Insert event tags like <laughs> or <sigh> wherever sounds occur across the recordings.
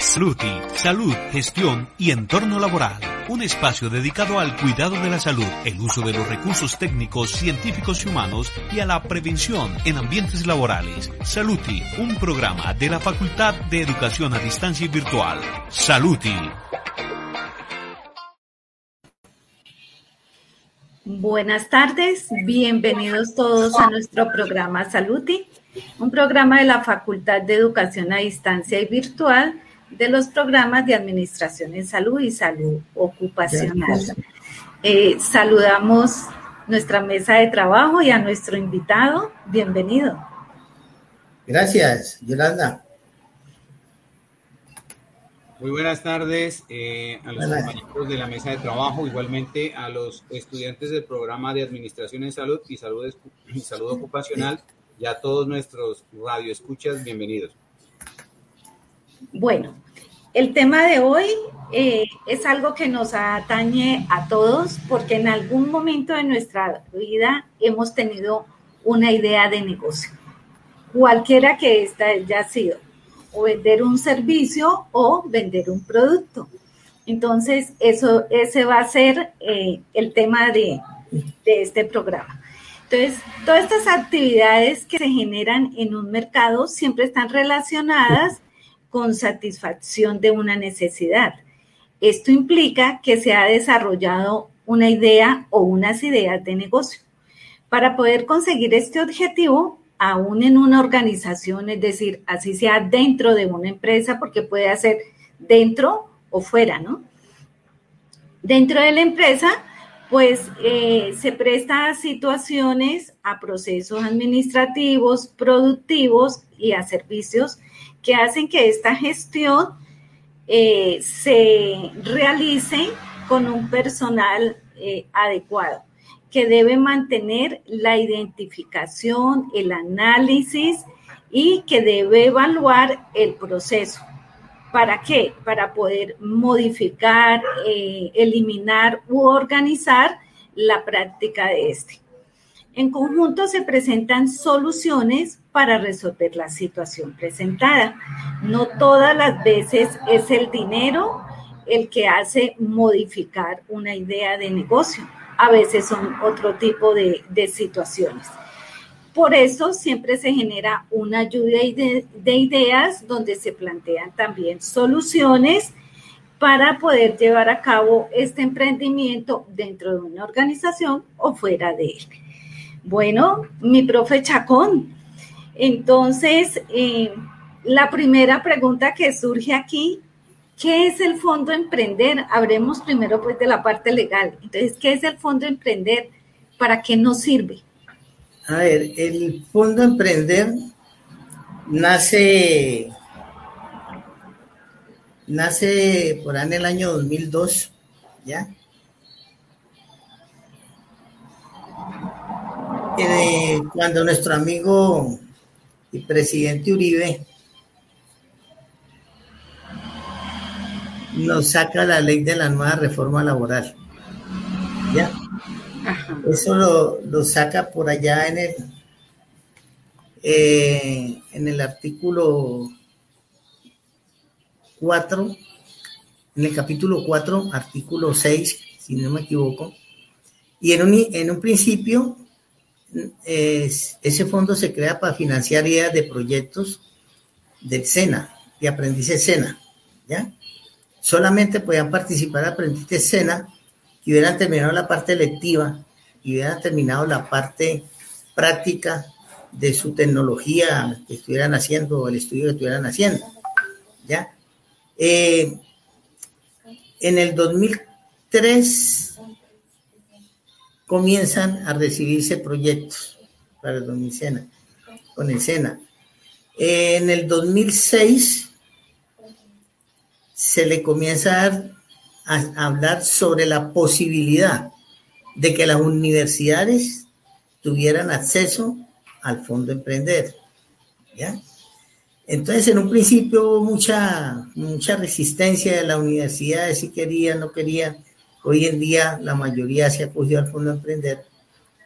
Sluti, salud, gestión y entorno laboral. Un espacio dedicado al cuidado de la salud, el uso de los recursos técnicos, científicos y humanos y a la prevención en ambientes laborales. Saluti, un programa de la Facultad de Educación a Distancia y Virtual. Saluti. Buenas tardes, bienvenidos todos a nuestro programa Saluti, un programa de la Facultad de Educación a Distancia y Virtual de los programas de Administración en Salud y Salud Ocupacional. Eh, saludamos nuestra mesa de trabajo y a nuestro invitado. Bienvenido. Gracias, Yolanda. Muy buenas tardes eh, a los compañeros de la mesa de trabajo, igualmente a los estudiantes del programa de Administración en Salud y Salud, y Salud Ocupacional y a todos nuestros radioescuchas, bienvenidos. Bueno, el tema de hoy eh, es algo que nos atañe a todos porque en algún momento de nuestra vida hemos tenido una idea de negocio, cualquiera que esta haya sido, o vender un servicio o vender un producto. Entonces, eso, ese va a ser eh, el tema de, de este programa. Entonces, todas estas actividades que se generan en un mercado siempre están relacionadas con satisfacción de una necesidad. Esto implica que se ha desarrollado una idea o unas ideas de negocio. Para poder conseguir este objetivo, aún en una organización, es decir, así sea dentro de una empresa, porque puede ser dentro o fuera, ¿no? Dentro de la empresa, pues eh, se presta a situaciones, a procesos administrativos, productivos y a servicios que hacen que esta gestión eh, se realice con un personal eh, adecuado, que debe mantener la identificación, el análisis y que debe evaluar el proceso. ¿Para qué? Para poder modificar, eh, eliminar u organizar la práctica de este. En conjunto se presentan soluciones para resolver la situación presentada. No todas las veces es el dinero el que hace modificar una idea de negocio. A veces son otro tipo de, situaciones. Por eso siempre se genera una lluvia de ideas donde se plantean también soluciones para poder llevar a cabo este emprendimiento dentro de una organización o fuera de él. Bueno, mi profe Chacón. Entonces, eh, la primera pregunta que surge aquí, ¿qué es el Fondo Emprender? Habremos primero pues de la parte legal. Entonces, ¿qué es el Fondo Emprender? ¿Para qué nos sirve? A ver, el Fondo Emprender nace, nace por ahí en el año 2002, ¿ya? Cuando nuestro amigo y presidente Uribe nos saca la ley de la nueva reforma laboral. ¿Ya? Eso lo, saca por allá en el, eh, en el artículo 4, en el capítulo 4, artículo 6, si no me equivoco. Y en un, en un principio ese fondo se crea para financiar ideas de proyectos del SENA, de aprendices SENA, ¿ya? Solamente podían participar aprendices SENA que hubieran terminado la parte lectiva y hubieran terminado la parte práctica de su tecnología que estuvieran haciendo el estudio que estuvieran haciendo, ¿ya? Eh, en el 2003 comienzan a recibirse proyectos para Sena, con el. En el 2006 se le comienza a, hablar sobre la posibilidad de que las universidades tuvieran acceso al Fondo Emprender. ¿ya? Entonces, en un principio mucha, mucha resistencia de la universidad, si quería, no quería. Hoy en día la mayoría se ha cogido al Fondo Emprender,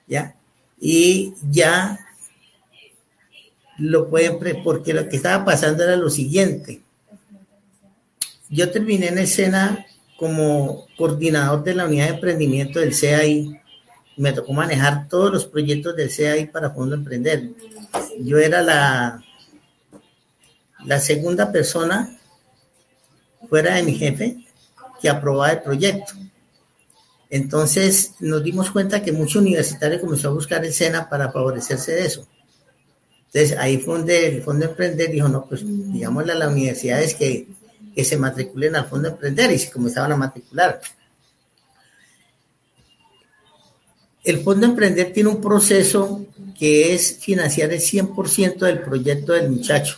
¿ya? Y ya lo pueden, porque lo que estaba pasando era lo siguiente. Yo terminé en escena como coordinador de la unidad de emprendimiento del CAI. Me tocó manejar todos los proyectos del CAI para Fondo Emprender. Yo era la la segunda persona fuera de mi jefe que aprobaba el proyecto. Entonces nos dimos cuenta que muchos universitarios comenzó a buscar el SENA para favorecerse de eso. Entonces ahí fue donde el Fondo Emprender dijo, no, pues digámosle a las universidades que, que se matriculen al Fondo Emprender y se comenzaban a matricular. El Fondo Emprender tiene un proceso que es financiar el 100% del proyecto del muchacho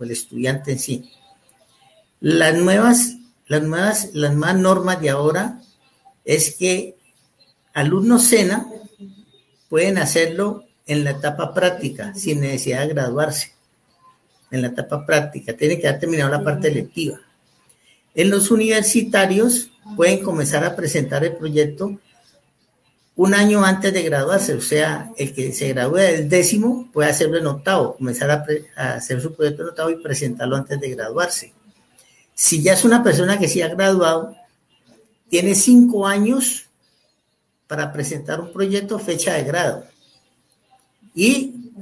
el estudiante en sí. Las nuevas, las nuevas, las más normas de ahora es que alumnos SENA pueden hacerlo en la etapa práctica, sin necesidad de graduarse. En la etapa práctica, tiene que haber terminado la parte lectiva. En los universitarios pueden comenzar a presentar el proyecto un año antes de graduarse, o sea, el que se gradúe del décimo puede hacerlo en octavo, comenzar a, hacer su proyecto en octavo y presentarlo antes de graduarse. Si ya es una persona que se ha graduado, tiene cinco años para presentar un proyecto fecha de grado. Y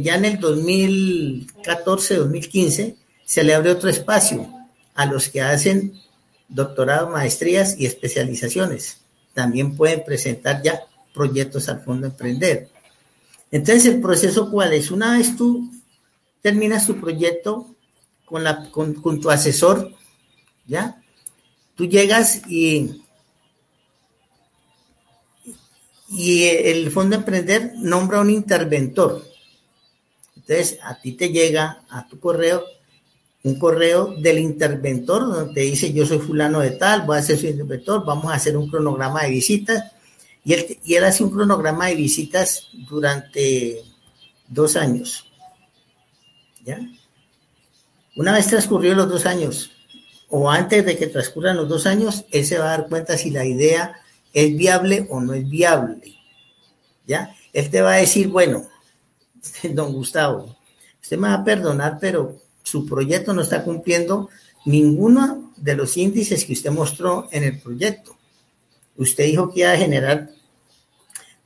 ya en el 2014-2015 se le abre otro espacio a los que hacen doctorado, maestrías y especializaciones también pueden presentar ya proyectos al Fondo Emprender. Entonces, ¿el proceso cuál es? Una vez tú terminas tu proyecto con, la, con, tu asesor, ¿ya? Tú llegas y, y el Fondo Emprender nombra un interventor. Entonces, a ti te llega a tu correo un correo del interventor donde te dice yo soy fulano de tal, voy a ser su interventor, vamos a hacer un cronograma de visitas y él, y él hace un cronograma de visitas durante dos años. ¿Ya? Una vez transcurridos los dos años o antes de que transcurran los dos años, él se va a dar cuenta si la idea es viable o no es viable. ¿Ya? Él te va a decir, bueno, <laughs> don Gustavo, usted me va a perdonar, pero su proyecto no está cumpliendo ninguno de los índices que usted mostró en el proyecto. Usted dijo que iba a generar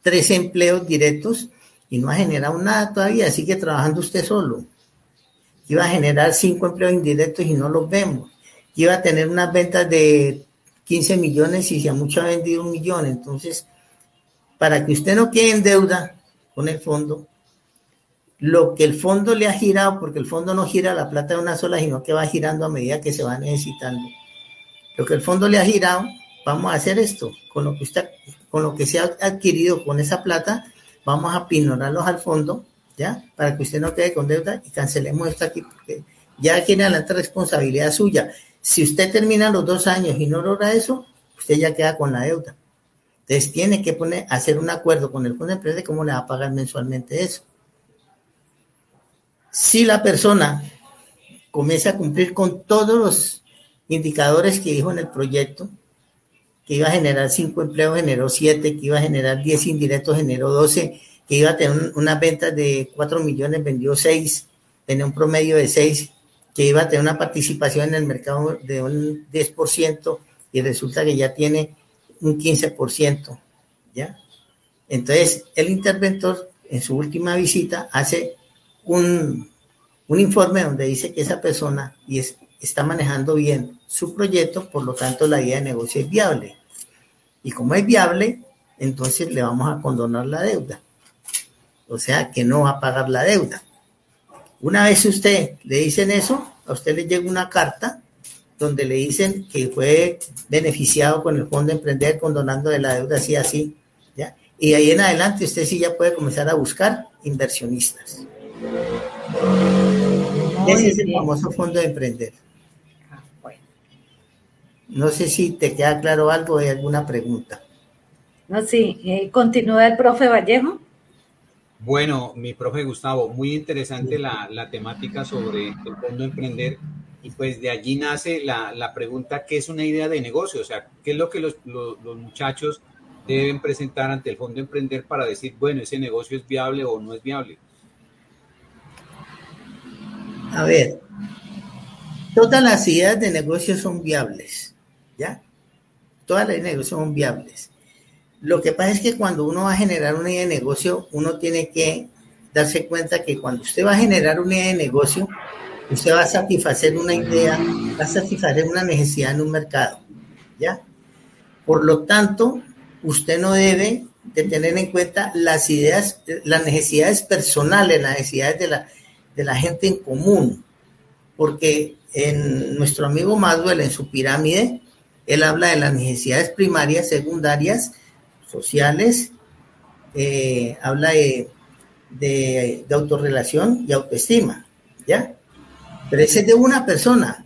tres empleos directos y no ha generado nada todavía, sigue trabajando usted solo. Iba a generar cinco empleos indirectos y no los vemos. Iba a tener unas ventas de 15 millones y si a mucho ha vendido un millón. Entonces, para que usted no quede en deuda con el fondo, lo que el fondo le ha girado, porque el fondo no gira la plata de una sola, sino que va girando a medida que se va necesitando. Lo que el fondo le ha girado, vamos a hacer esto, con lo que usted, con lo que se ha adquirido con esa plata, vamos a pinorarlos al fondo, ¿ya? Para que usted no quede con deuda y cancelemos esto aquí, porque ya en adelante responsabilidad suya. Si usted termina los dos años y no logra eso, usted ya queda con la deuda. Entonces tiene que poner, hacer un acuerdo con el fondo de empresa de cómo le va a pagar mensualmente eso. Si la persona comienza a cumplir con todos los indicadores que dijo en el proyecto, que iba a generar cinco empleos, generó siete, que iba a generar diez indirectos, generó doce, que iba a tener unas ventas de cuatro millones, vendió seis, tenía un promedio de seis, que iba a tener una participación en el mercado de un 10% y resulta que ya tiene un 15%, ¿ya? Entonces, el interventor en su última visita hace un, informe donde dice que esa persona y es, está manejando bien su proyecto, por lo tanto la idea de negocio es viable. Y como es viable, entonces le vamos a condonar la deuda. O sea, que no va a pagar la deuda. Una vez usted le dicen eso, a usted le llega una carta donde le dicen que fue beneficiado con el fondo de emprender condonando de la deuda así así, ¿ya? Y ahí en adelante usted sí ya puede comenzar a buscar inversionistas. Ese es el famoso fondo de emprender. Ah, no sé si te queda claro algo, hay alguna pregunta. No, sí, eh, continúa el profe Vallejo. Bueno, mi profe Gustavo, muy interesante la, temática sobre el fondo emprender y pues de allí nace la, pregunta, ¿qué es una idea de negocio? O sea, ¿qué es lo que los, muchachos deben presentar ante el fondo emprender para decir, bueno, ese negocio es viable o no es viable? A ver, todas las ideas de negocio son viables, ¿ya? Todas las negocios son viables. Lo que pasa es que cuando uno va a generar una idea de negocio, uno tiene que darse cuenta que cuando usted va a generar una idea de negocio, usted va a satisfacer una idea, va a satisfacer una necesidad en un mercado, ¿ya? Por lo tanto, usted no debe de tener en cuenta las ideas, las necesidades personales, las necesidades de la, de la gente en común, porque en nuestro amigo Maswell, en su pirámide, él habla de las necesidades primarias, secundarias, sociales, eh, habla de, de, autorrelación y autoestima, ¿ya? Pero ese es de una persona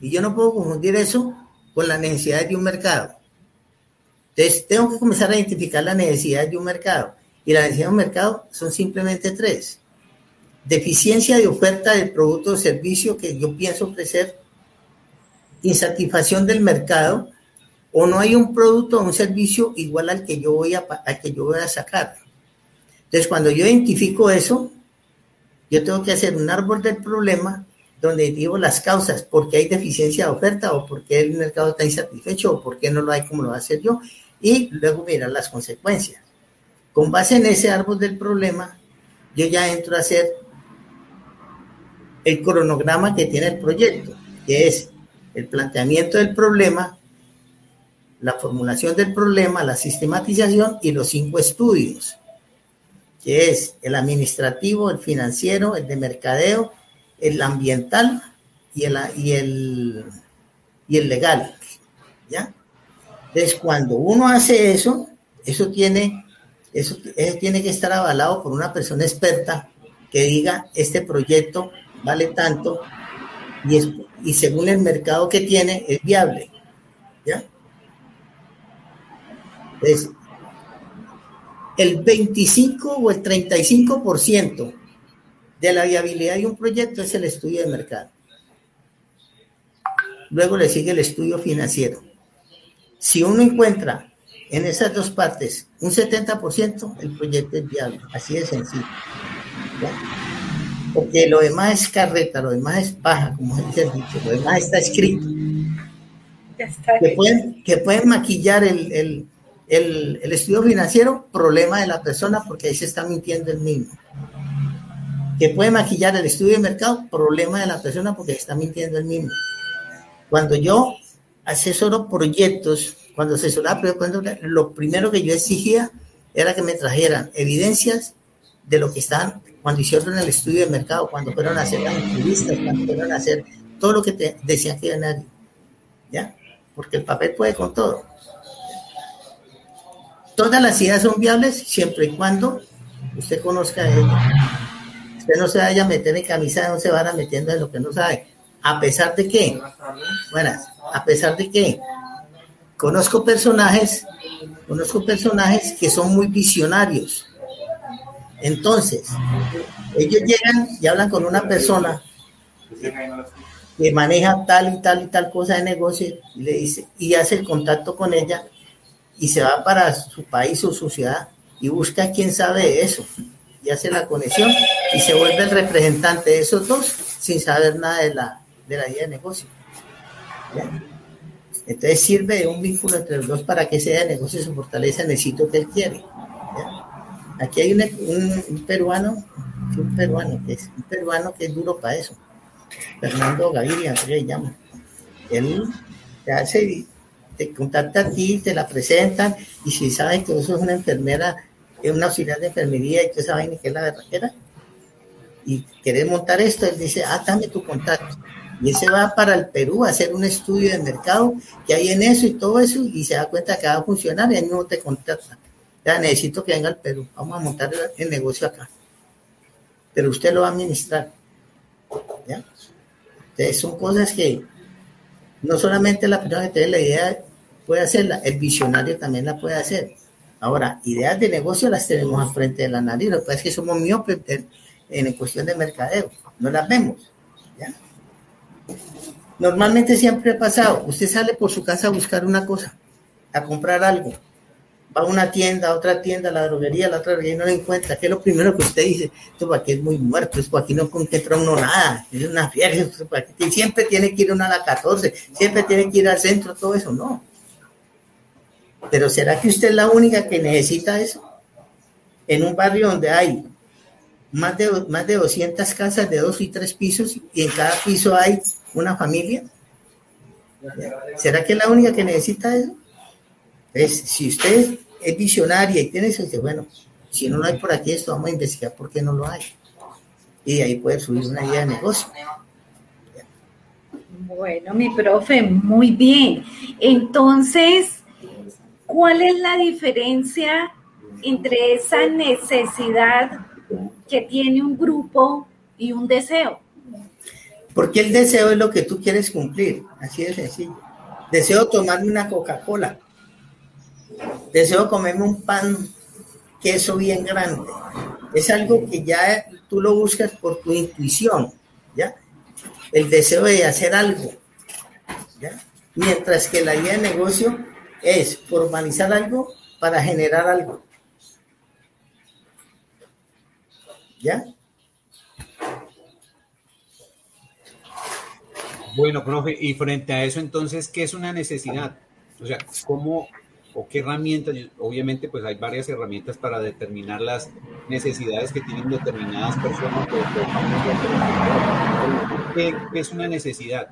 y yo no puedo confundir eso con la necesidad de un mercado. Entonces, tengo que comenzar a identificar la necesidad de un mercado. Y la necesidad de un mercado son simplemente tres. Deficiencia de oferta del producto o servicio que yo pienso ofrecer, insatisfacción del mercado o no hay un producto o un servicio igual al que yo voy a, que yo voy a sacar. Entonces, cuando yo identifico eso, yo tengo que hacer un árbol del problema donde digo las causas, por qué hay deficiencia de oferta o por qué el mercado está insatisfecho o por qué no lo hay como lo va a hacer yo y luego mirar las consecuencias. Con base en ese árbol del problema, yo ya entro a hacer el cronograma que tiene el proyecto, que es el planteamiento del problema, la formulación del problema, la sistematización y los cinco estudios, que es el administrativo, el financiero, el de mercadeo, el ambiental y el, y el, y el legal. ¿Ya? Entonces, cuando uno hace eso, eso tiene, eso, tiene que estar avalado por una persona experta que diga, este proyecto vale tanto y, es, y según el mercado que tiene, es viable. ¿Ya? Es el 25 o el 35% de la viabilidad de un proyecto es el estudio de mercado. Luego le sigue el estudio financiero. Si uno encuentra en esas dos partes un 70%, el proyecto es viable. Así de sencillo. Porque lo demás es carreta, lo demás es paja, como dice el dicho, lo demás está escrito. que, pueden, que pueden maquillar el el, estudio financiero, problema de la persona porque ahí se está mintiendo el mismo. Que puede maquillar el estudio de mercado, problema de la persona porque se está mintiendo el mismo. Cuando yo asesoro proyectos, cuando asesoraba proyectos, lo primero que yo exigía era que me trajeran evidencias de lo que están cuando hicieron el estudio de mercado, cuando fueron a hacer las entrevistas, cuando fueron a hacer todo lo que te decían que era nadie. ¿Ya? Porque el papel puede con todo. Todas las ideas son viables siempre y cuando usted conozca. Usted no se vaya a meter en camisa, no se vaya metiendo en lo que no sabe. A pesar de que, buenas, a pesar de que conozco personajes, conozco personajes que son muy visionarios. Entonces, ellos llegan y hablan con una persona que maneja tal y tal y tal cosa de negocio y le dice, y hace el contacto con ella y se va para su país o su ciudad y busca a quien sabe de eso y hace la conexión y se vuelve el representante de esos dos sin saber nada de la, de la idea de negocio. Entonces sirve de un vínculo entre los dos para que sea de negocio se fortaleza en el sitio que él quiere. Aquí hay un, peruano, un peruano que es un peruano que es duro para eso. Fernando Gaviria, se llama. Él hace te contacta a ti, te la presentan, y si saben que eso es una enfermera, es una auxiliar de enfermería y tú sabes que es la verdadera, y quieres montar esto, él dice, ah, dame tu contacto. Y él se va para el Perú a hacer un estudio de mercado que hay en eso y todo eso, y se da cuenta que va a funcionar y él no te contacta. Ya necesito que venga al Perú, vamos a montar el negocio acá. Pero usted lo va a administrar. ¿ya? Entonces son cosas que no solamente la persona que tiene la idea puede hacerla, el visionario también la puede hacer. Ahora, ideas de negocio las tenemos al frente de la nariz, lo que pasa es que somos miopes en cuestión de mercadeo, no las vemos. Normalmente siempre ha pasado, usted sale por su casa a buscar una cosa, a comprar algo, va a una tienda, a otra tienda, a la droguería, a la otra droguería y no la encuentra. ¿Qué es lo primero que usted dice? Esto aquí es muy muerto, esto aquí no encuentra uno nada, es una fiesta, siempre tiene que ir uno a la 14, siempre tiene que ir al centro, todo eso, no. Pero ¿será que usted es la única que necesita eso? En un barrio donde hay más de, más de 200 casas de dos y tres pisos y en cada piso hay una familia. ¿Será que es la única que necesita eso? Es, si usted es visionaria y tiene eso, dice, bueno, si no lo hay por aquí, esto vamos a investigar por qué no lo hay. Y ahí puede subir una idea de negocio. Bueno, mi profe, muy bien. Entonces, ¿cuál es la diferencia entre esa necesidad que tiene un grupo y un deseo? Porque el deseo es lo que tú quieres cumplir, así de sencillo. Deseo tomarme una Coca-Cola. Deseo comerme un pan queso bien grande. Es algo que ya tú lo buscas por tu intuición, ¿ya? El deseo de hacer algo, ¿ya? Mientras que la idea de negocio es formalizar algo para generar algo. ¿Ya? Bueno, profe, y frente a eso, entonces, ¿qué es una necesidad? O sea, ¿cómo o qué herramientas? Obviamente, pues hay varias herramientas para determinar las necesidades que tienen determinadas personas. ¿Qué, es una necesidad?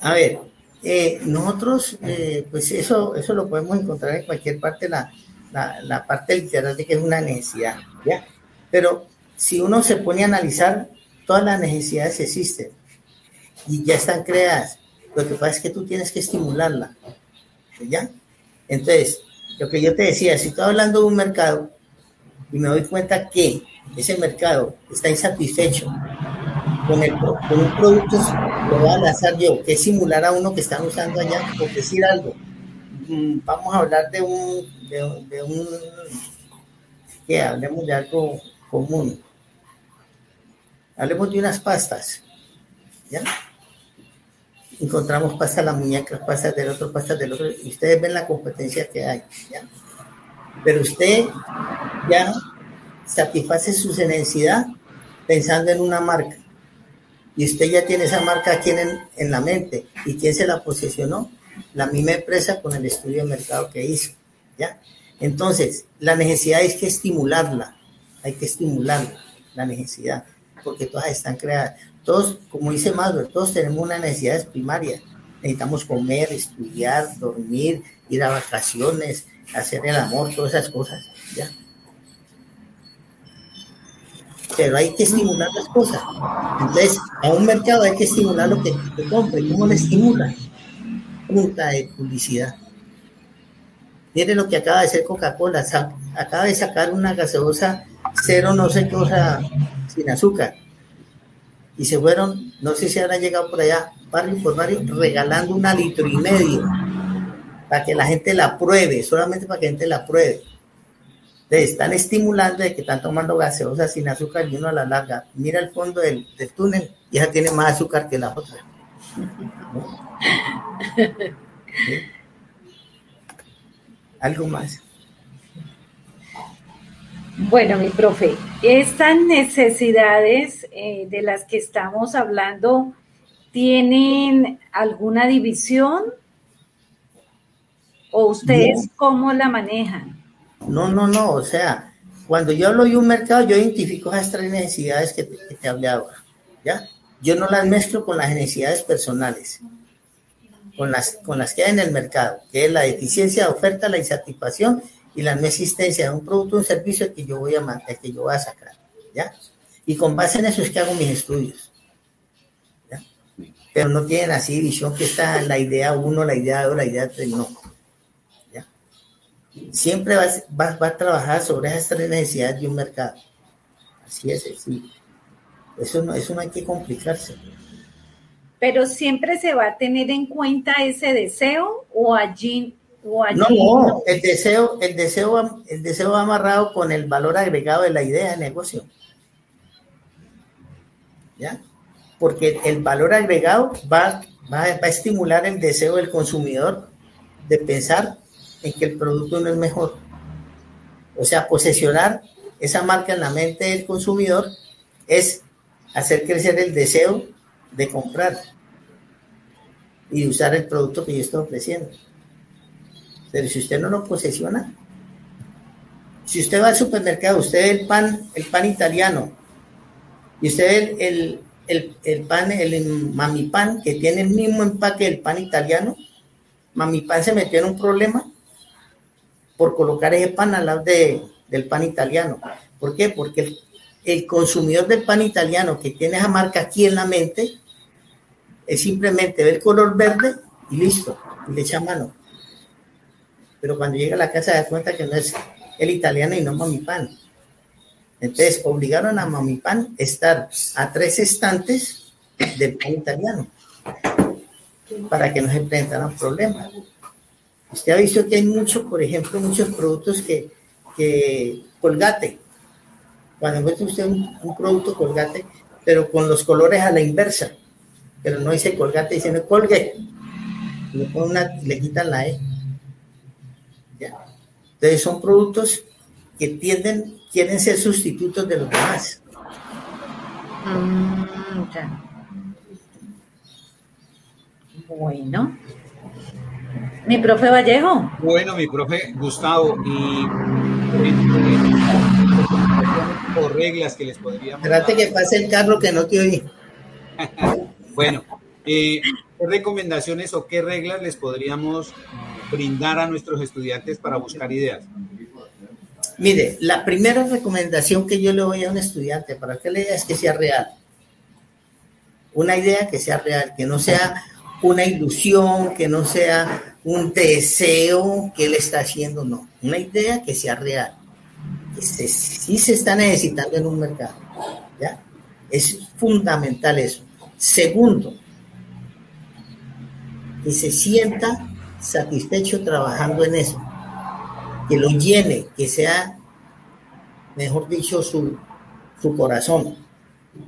A ver, eh, nosotros, eh, pues eso, eso lo podemos encontrar en cualquier parte, la, la, la parte literal de que es una necesidad, ¿ya? Pero si uno se pone a analizar, todas las necesidades existen y ya están creadas. Lo que pasa es que tú tienes que estimularla. ¿Ya? Entonces, lo que yo te decía, si estoy hablando de un mercado y me doy cuenta que ese mercado está insatisfecho con, un producto, lo voy a lanzar yo, que es simular a uno que están usando allá, por decir algo. Mm, vamos a hablar de un, de, de un, que hablemos de algo común Hablemos de unas pastas. ¿Ya? Encontramos pastas de la muñeca, pastas del otro, pastas del otro, y ustedes ven la competencia que hay. ¿ya? Pero usted ya satisface su necesidad pensando en una marca. Y usted ya tiene esa marca aquí en, en la mente. ¿Y quién se la posesionó? La misma empresa con el estudio de mercado que hizo. ¿ya? Entonces, la necesidad es que estimularla. Hay que estimularla, la necesidad porque todas están creadas. Todos, como dice Maduro, todos tenemos una necesidades primarias. Necesitamos comer, estudiar, dormir, ir a vacaciones, hacer el amor, todas esas cosas. ¿ya? Pero hay que estimular las cosas. Entonces, a un mercado hay que estimular lo que te compre. ¿Cómo le estimula? Punta de publicidad. Miren lo que acaba de hacer Coca-Cola. Acaba de sacar una gaseosa cero, no sé qué cosa, sin azúcar. Y se fueron, no sé si habrán llegado por allá, barrio por barrio, regalando una litro y medio para que la gente la pruebe, solamente para que la gente la pruebe. Le están estimulando de que están tomando gaseosa sin azúcar y uno a la larga mira el fondo del, túnel y ya tiene más azúcar que la otra. Algo más. Bueno, mi profe, estas necesidades eh, de las que estamos hablando, ¿tienen alguna división? ¿O ustedes cómo la manejan? No, no, no, o sea, cuando yo hablo de un mercado, yo identifico esas tres necesidades que te, que hablé ahora, ¿ya? Yo no las mezclo con las necesidades personales, con las, con las que hay en el mercado, que es la deficiencia de oferta, la insatisfacción y la no existencia de un producto o un servicio que yo voy a mantener, que yo voy a sacar, ¿ya? Y con base en eso es que hago mis estudios. Pero no tienen así visión que está la idea uno, la idea dos, la idea tres, no, ¿ya? Siempre va, va, va, a trabajar sobre esas tres necesidades de un mercado, así es sencillo. Eso no, eso no hay que complicarse. Pero siempre se va a tener en cuenta ese deseo o allí o allí no, no, el deseo, el deseo, va, el deseo va amarrado con el valor agregado de la idea de negocio. ¿Ya? Porque el valor agregado va, va, va a estimular el deseo del consumidor de pensar en que el producto no es mejor. O sea, posesionar esa marca en la mente del consumidor es hacer crecer el deseo de comprar y usar el producto que yo estoy ofreciendo. Pero si usted no lo posesiona, si usted va al supermercado, usted el pan, el pan italiano, y usted el, el, el, pan, el mami pan, que tiene el mismo empaque del pan italiano, mami pan se metió en un problema por colocar ese pan al lado de, del pan italiano. ¿Por qué? Porque el, el consumidor del pan italiano que tiene esa marca aquí en la mente es simplemente ver color verde y listo, y le echa mano. Pero cuando llega a la casa se da cuenta que no es el italiano y no Mami Pan. Entonces obligaron a Mami Pan a estar a tres estantes del pan italiano para que no se enfrentaran problemas. Usted ha visto que hay muchos, por ejemplo, muchos productos que, que colgate. Cuando encuentra usted un, producto colgate, pero con los colores a la inversa, pero no dice colgate, dice no colgue. Le, una, le quitan la E. ¿Ya? Entonces son productos que tienden, quieren ser sustitutos de los demás. Mm, ya. Bueno. Mi profe Vallejo. Bueno, mi profe Gustavo, y o reglas que les podríamos. Espérate que pase el carro que no te oí. <laughs> bueno, eh, ¿qué recomendaciones o qué reglas les podríamos brindar a nuestros estudiantes para buscar ideas? Mire, la primera recomendación que yo le doy a un estudiante para que le diga es que sea real. Una idea que sea real, que no sea una ilusión, que no sea un deseo que él está haciendo, no. Una idea que sea real, que se, sí se está necesitando en un mercado. ¿ya? Es fundamental eso. Segundo, que se sienta satisfecho trabajando en eso, que lo llene, que sea, mejor dicho, su, su corazón.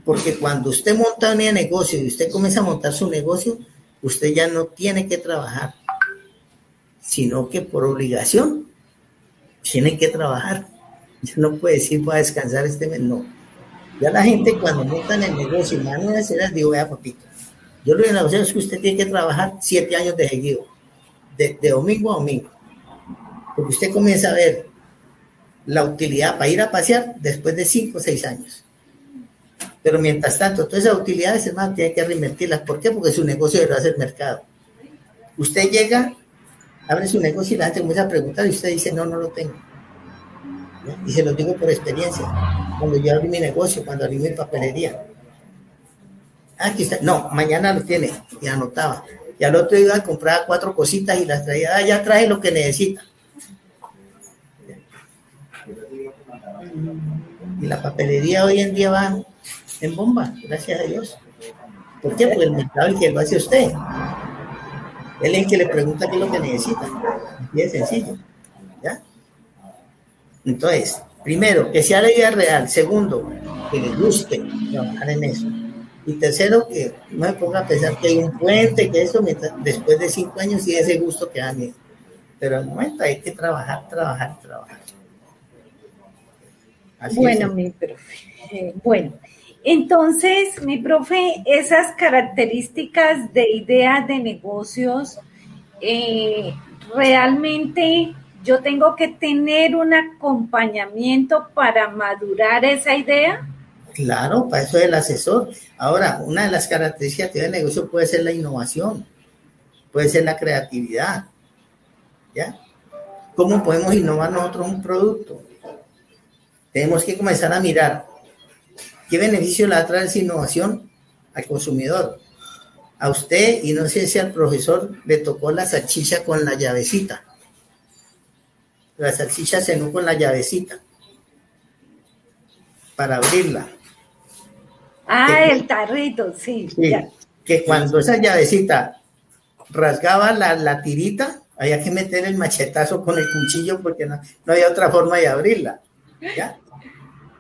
Porque cuando usted monta un negocio y usted comienza a montar su negocio, usted ya no tiene que trabajar, sino que por obligación tiene que trabajar. Ya no puede decir voy a descansar este mes, no. Ya la gente cuando montan el negocio y van a hacer digo, vea papito, yo lo que le es que usted tiene que trabajar siete años de seguido, de, domingo a domingo. Porque usted comienza a ver la utilidad para ir a pasear después de cinco o seis años. Pero mientras tanto, todas esas utilidades, hermano, tiene que reinvertirlas. ¿Por qué? Porque su negocio debe hacer mercado. Usted llega, abre su negocio y la gente comienza a preguntar y usted dice, no, no lo tengo. Y se lo digo por experiencia. Cuando yo abrí mi negocio, cuando abrí mi papelería. Ah, aquí está. No, mañana lo tiene. Y anotaba. Y al otro día compraba cuatro cositas y las traía. Ah, ya trae lo que necesita. Y la papelería hoy en día va en bomba, gracias a Dios. ¿Por qué? Porque el mercado el que lo hace usted. Él es el que le pregunta qué es lo que necesita. Y es sencillo. ¿Ya? Entonces, primero, que sea la idea real. Segundo, que le guste trabajar en eso. Y tercero, que no me ponga a pensar que hay un puente, que eso después de cinco años y ese gusto que da miedo. Pero al momento hay que trabajar, trabajar, trabajar. Así bueno, mi profe. Eh, bueno, entonces, mi profe, esas características de ideas de negocios, eh, realmente yo tengo que tener un acompañamiento para madurar esa idea. Claro, para eso es el asesor. Ahora, una de las características de negocio puede ser la innovación, puede ser la creatividad. ¿Ya? ¿Cómo podemos innovar nosotros un producto? Tenemos que comenzar a mirar ¿Qué beneficio le trae esa innovación al consumidor? A usted, y no sé si al profesor le tocó la salchicha con la llavecita. La salchicha se no con la llavecita para abrirla. Ah, el tarrito, sí. que cuando esa llavecita rasgaba la, la, tirita, había que meter el machetazo con el cuchillo porque no, no había otra forma de abrirla. ¿ya?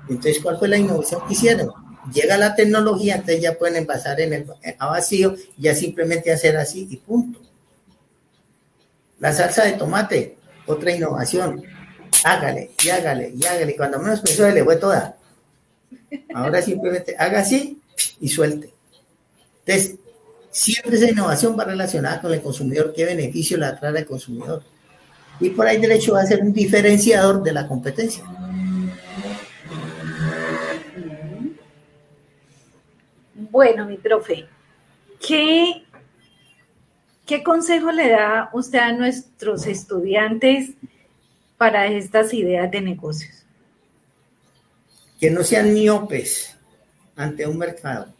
Entonces, ¿cuál fue la innovación que hicieron? Llega la tecnología, entonces ya pueden envasar en el, a vacío, ya simplemente hacer así y punto. La salsa de tomate, otra innovación. Hágale, y hágale, y hágale. Cuando menos pensó, le fue toda. Ahora simplemente haga así y suelte. Entonces, siempre esa innovación va relacionada con el consumidor, qué beneficio le trae al consumidor. Y por ahí derecho va a ser un diferenciador de la competencia. Bueno, mi profe, ¿qué, ¿qué consejo le da usted a nuestros estudiantes para estas ideas de negocios? Que no sean miopes ante un mercado,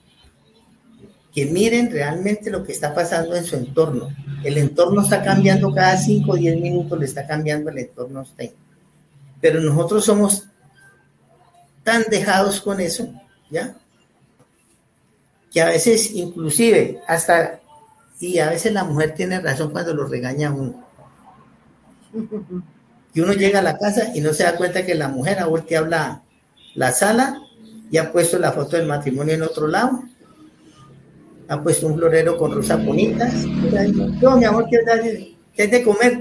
que miren realmente lo que está pasando en su entorno. El entorno está cambiando cada 5 o 10 minutos, le está cambiando el entorno a usted. Pero nosotros somos tan dejados con eso, ¿ya? Que a veces inclusive hasta, y a veces la mujer tiene razón cuando lo regaña uno. Que uno llega a la casa y no se da cuenta que la mujer ha volteado la, la sala y ha puesto la foto del matrimonio en otro lado. Ha puesto un florero con rosas bonitas. Yo, mi amor, ¿qué es de comer?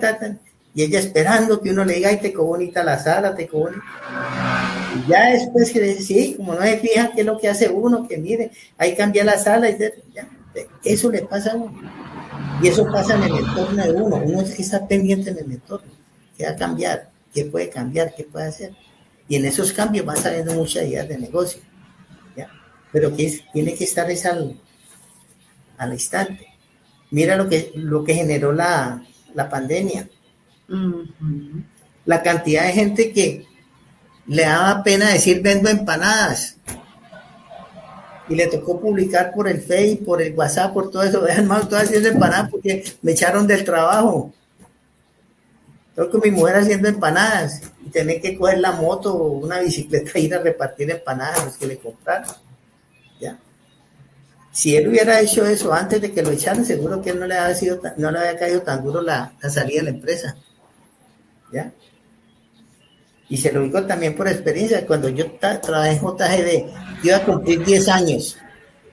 Y ella esperando que uno le diga, ay, te bonita la sala, te quedó bonita ya después que sí, como no se fijan qué es lo que hace uno, que mire, ahí cambia la sala, y eso le pasa a uno. Y eso pasa en el entorno de uno, uno está pendiente en el entorno, qué va a cambiar, qué puede cambiar, qué puede hacer. Y en esos cambios van saliendo muchas ideas de negocio. ¿ya? Pero que tiene que estar esa al, al, instante. Mira lo que, lo que generó la, la pandemia. La cantidad de gente que le daba pena decir vendo empanadas. Y le tocó publicar por el Facebook, por el WhatsApp, por todo eso. <laughs> Vean, más estoy haciendo empanadas porque me echaron del trabajo. Tengo con mi mujer haciendo empanadas y tener que coger la moto o una bicicleta e ir a repartir empanadas a los que le compraron. ¿Ya? Si él hubiera hecho eso antes de que lo echaran, seguro que él no le había, sido, no le había caído tan duro la, la salida de la empresa. ¿Ya? Y se lo digo también por experiencia, cuando yo trabajé en JGD, iba a cumplir 10 años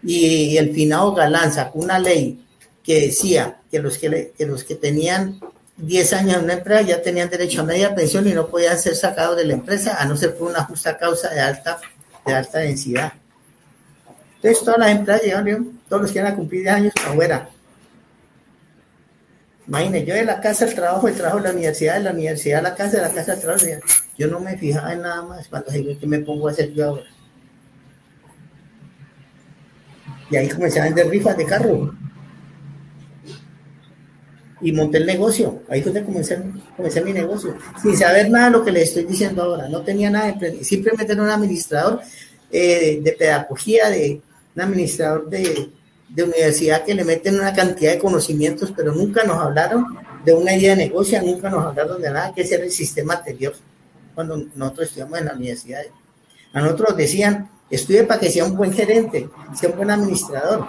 y el finado Galán sacó una ley que decía que los que, los que tenían 10 años en una empresa ya tenían derecho a media pensión y no podían ser sacados de la empresa a no ser por una justa causa de alta, de alta densidad. Entonces todas las empresas llegaron, todos los que iban a cumplir 10 años afuera. Imagínense, yo de la casa al trabajo, el trabajo de la universidad, de la universidad a la casa, de la casa al trabajo. Yo no me fijaba en nada más cuando se que me pongo a hacer yo ahora. Y ahí comencé a vender rifas de carro. Y monté el negocio. Ahí fue donde comencé, mi negocio. Sin saber nada de lo que le estoy diciendo ahora. No tenía nada de Simplemente era un administrador eh, de pedagogía, de un administrador de, de universidad que le meten una cantidad de conocimientos, pero nunca nos hablaron de una idea de negocio, nunca nos hablaron de nada que es el sistema anterior cuando nosotros estudiamos en la universidad. A nosotros decían, estudie para que sea un buen gerente, sea un buen administrador.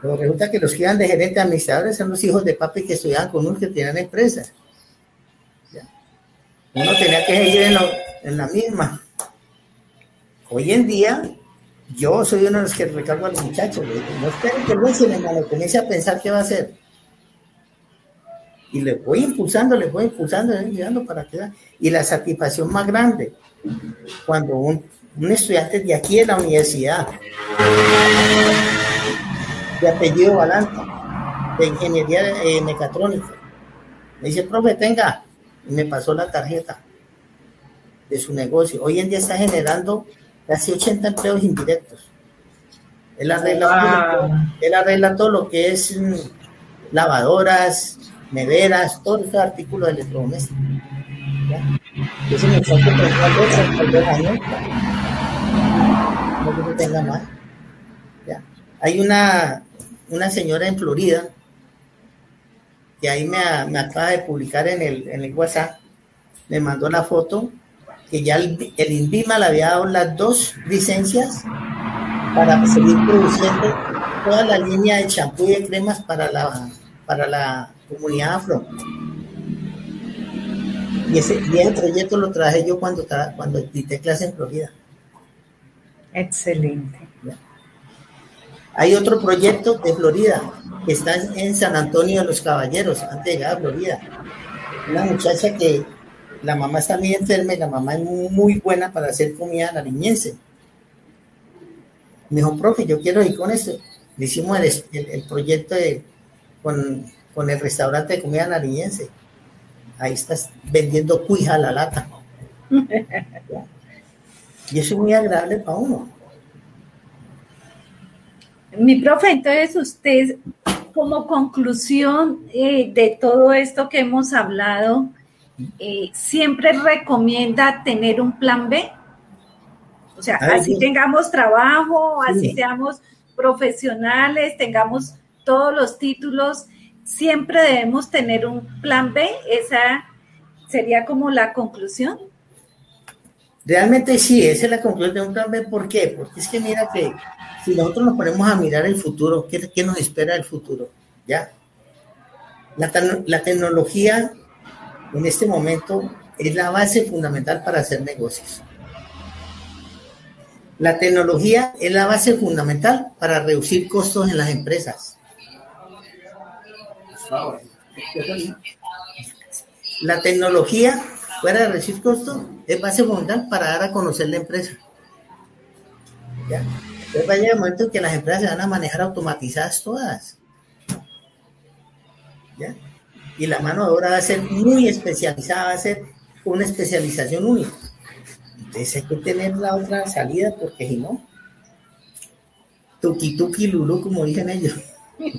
Pero resulta que los que iban de gerente administradores son los hijos de papi que estudiaban con unos que tenían empresas. Uno tenía que seguir en la misma. Hoy en día, yo soy uno de los que recargo a los muchachos. no esperen que lo hermano, comience a pensar qué va a hacer. Y le voy impulsando, le voy impulsando, le para que... Y la satisfacción más grande, cuando un, estudiante de aquí en la universidad, de apellido Balanta, de ingeniería eh, mecatrónica, me dice, profe, tenga, y me pasó la tarjeta de su negocio. Hoy en día está generando casi 80 empleos indirectos. Él arregla, él arregla todo lo que es mm, lavadoras, neveras, todos esos artículos de electrodomésticos. Ese dos años. No que tenga más. ¿ya? Hay una, una señora en Florida que ahí me, me acaba de publicar en el, en el WhatsApp, me mandó la foto que ya el, el INVIMA le había dado las dos licencias para seguir produciendo toda la línea de champú y de cremas para la, para la comunidad afro. Y ese, y proyecto lo traje yo cuando, cuando dicté clase en Florida. Excelente. Hay otro proyecto de Florida que está en San Antonio de los Caballeros, antes de llegar a Florida. Una muchacha que la mamá está muy enferma y la mamá es muy, buena para hacer comida nariñense. Me dijo, profe, yo quiero ir con eso. Le hicimos el, proyecto con, con, el restaurante de comida nariñense. Ahí estás vendiendo cuija a la lata. <laughs> y eso es muy agradable para uno. Mi profe, entonces usted, como conclusión eh, de todo esto que hemos hablado, eh, siempre recomienda tener un plan B. O sea, así tengamos trabajo, así seamos profesionales, tengamos todos los títulos, siempre debemos tener un plan B. Esa sería como la conclusión. Realmente sí, esa es la conclusión de un plan B. ¿Por qué? Porque es que mira que si nosotros nos ponemos a mirar el futuro, ¿qué, qué nos espera el futuro? ¿Ya? La, la tecnología en este momento es la base fundamental para hacer negocios. La tecnología es la base fundamental para reducir costos en las empresas. La tecnología, fuera de reducir costos, es base fundamental para dar a conocer la empresa. ¿Ya? Entonces va a llegar el momento en que las empresas se van a manejar automatizadas todas. ¿Ya? Y la mano de obra va a ser muy especializada, va a ser una especialización única. Entonces hay que tener la otra salida porque si no, tuki tuki lulu, como dicen ellos. <laughs>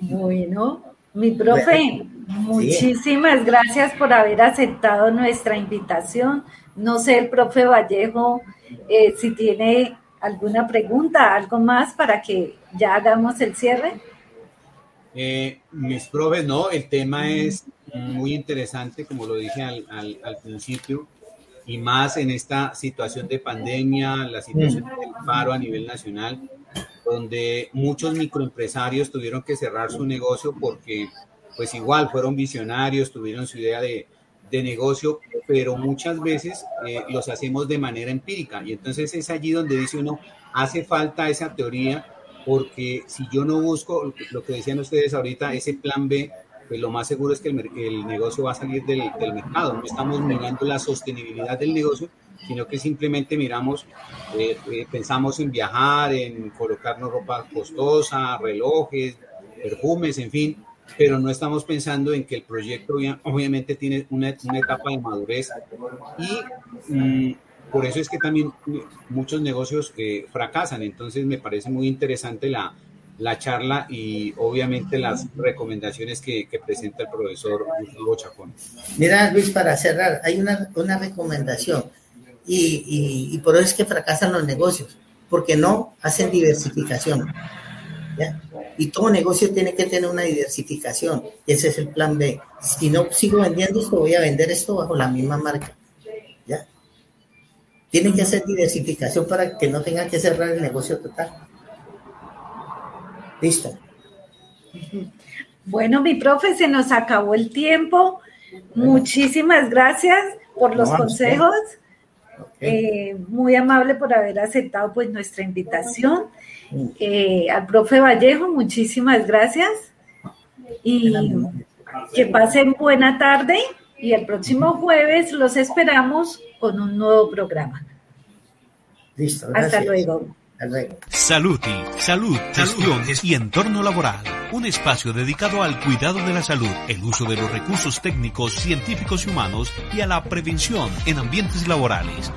Bueno, mi profe, muchísimas gracias por haber aceptado nuestra invitación. No sé, el profe Vallejo, eh, si tiene ¿Alguna pregunta, algo más para que ya hagamos el cierre? Eh, mis profes, no, el tema es muy interesante, como lo dije al, al, principio, y más en esta situación de pandemia, la situación mm. del paro a nivel nacional, donde muchos microempresarios tuvieron que cerrar su negocio porque, pues igual, fueron visionarios, tuvieron su idea de, de negocio, pero muchas veces eh, los hacemos de manera empírica. Y entonces es allí donde dice uno, hace falta esa teoría, porque si yo no busco lo que decían ustedes ahorita, ese plan B, pues lo más seguro es que el, negocio va a salir del, mercado. No estamos mirando la sostenibilidad del negocio, sino que simplemente miramos, eh, eh, pensamos en viajar, en colocarnos ropa costosa, relojes, perfumes, en fin, pero no estamos pensando en que el proyecto obviamente tiene una, etapa de madurez y mm, por eso es que también muchos negocios eh, fracasan. Entonces me parece muy interesante la, la charla y obviamente las recomendaciones que, presenta el profesor Gustavo Chacón. Mira, Luis, para cerrar, hay una, una recomendación y, y, y por eso es que fracasan los negocios, porque no hacen diversificación. ¿ya? Y todo negocio tiene que tener una diversificación. Ese es el plan B. Si no sigo vendiendo esto, voy a vender esto bajo la misma marca. ¿Ya? Tiene que hacer diversificación para que no tenga que cerrar el negocio total. Listo. Bueno, mi profe, se nos acabó el tiempo. Muchísimas gracias por los consejos. Eh, muy amable por haber aceptado pues nuestra invitación. Eh, al profe Vallejo, muchísimas gracias y que pasen buena tarde y el próximo jueves los esperamos con un nuevo programa. Listo. Hasta luego. Saluti, salud, gestión y entorno laboral. Un espacio dedicado al cuidado de la salud, el uso de los recursos técnicos, científicos y humanos y a la prevención en ambientes laborales.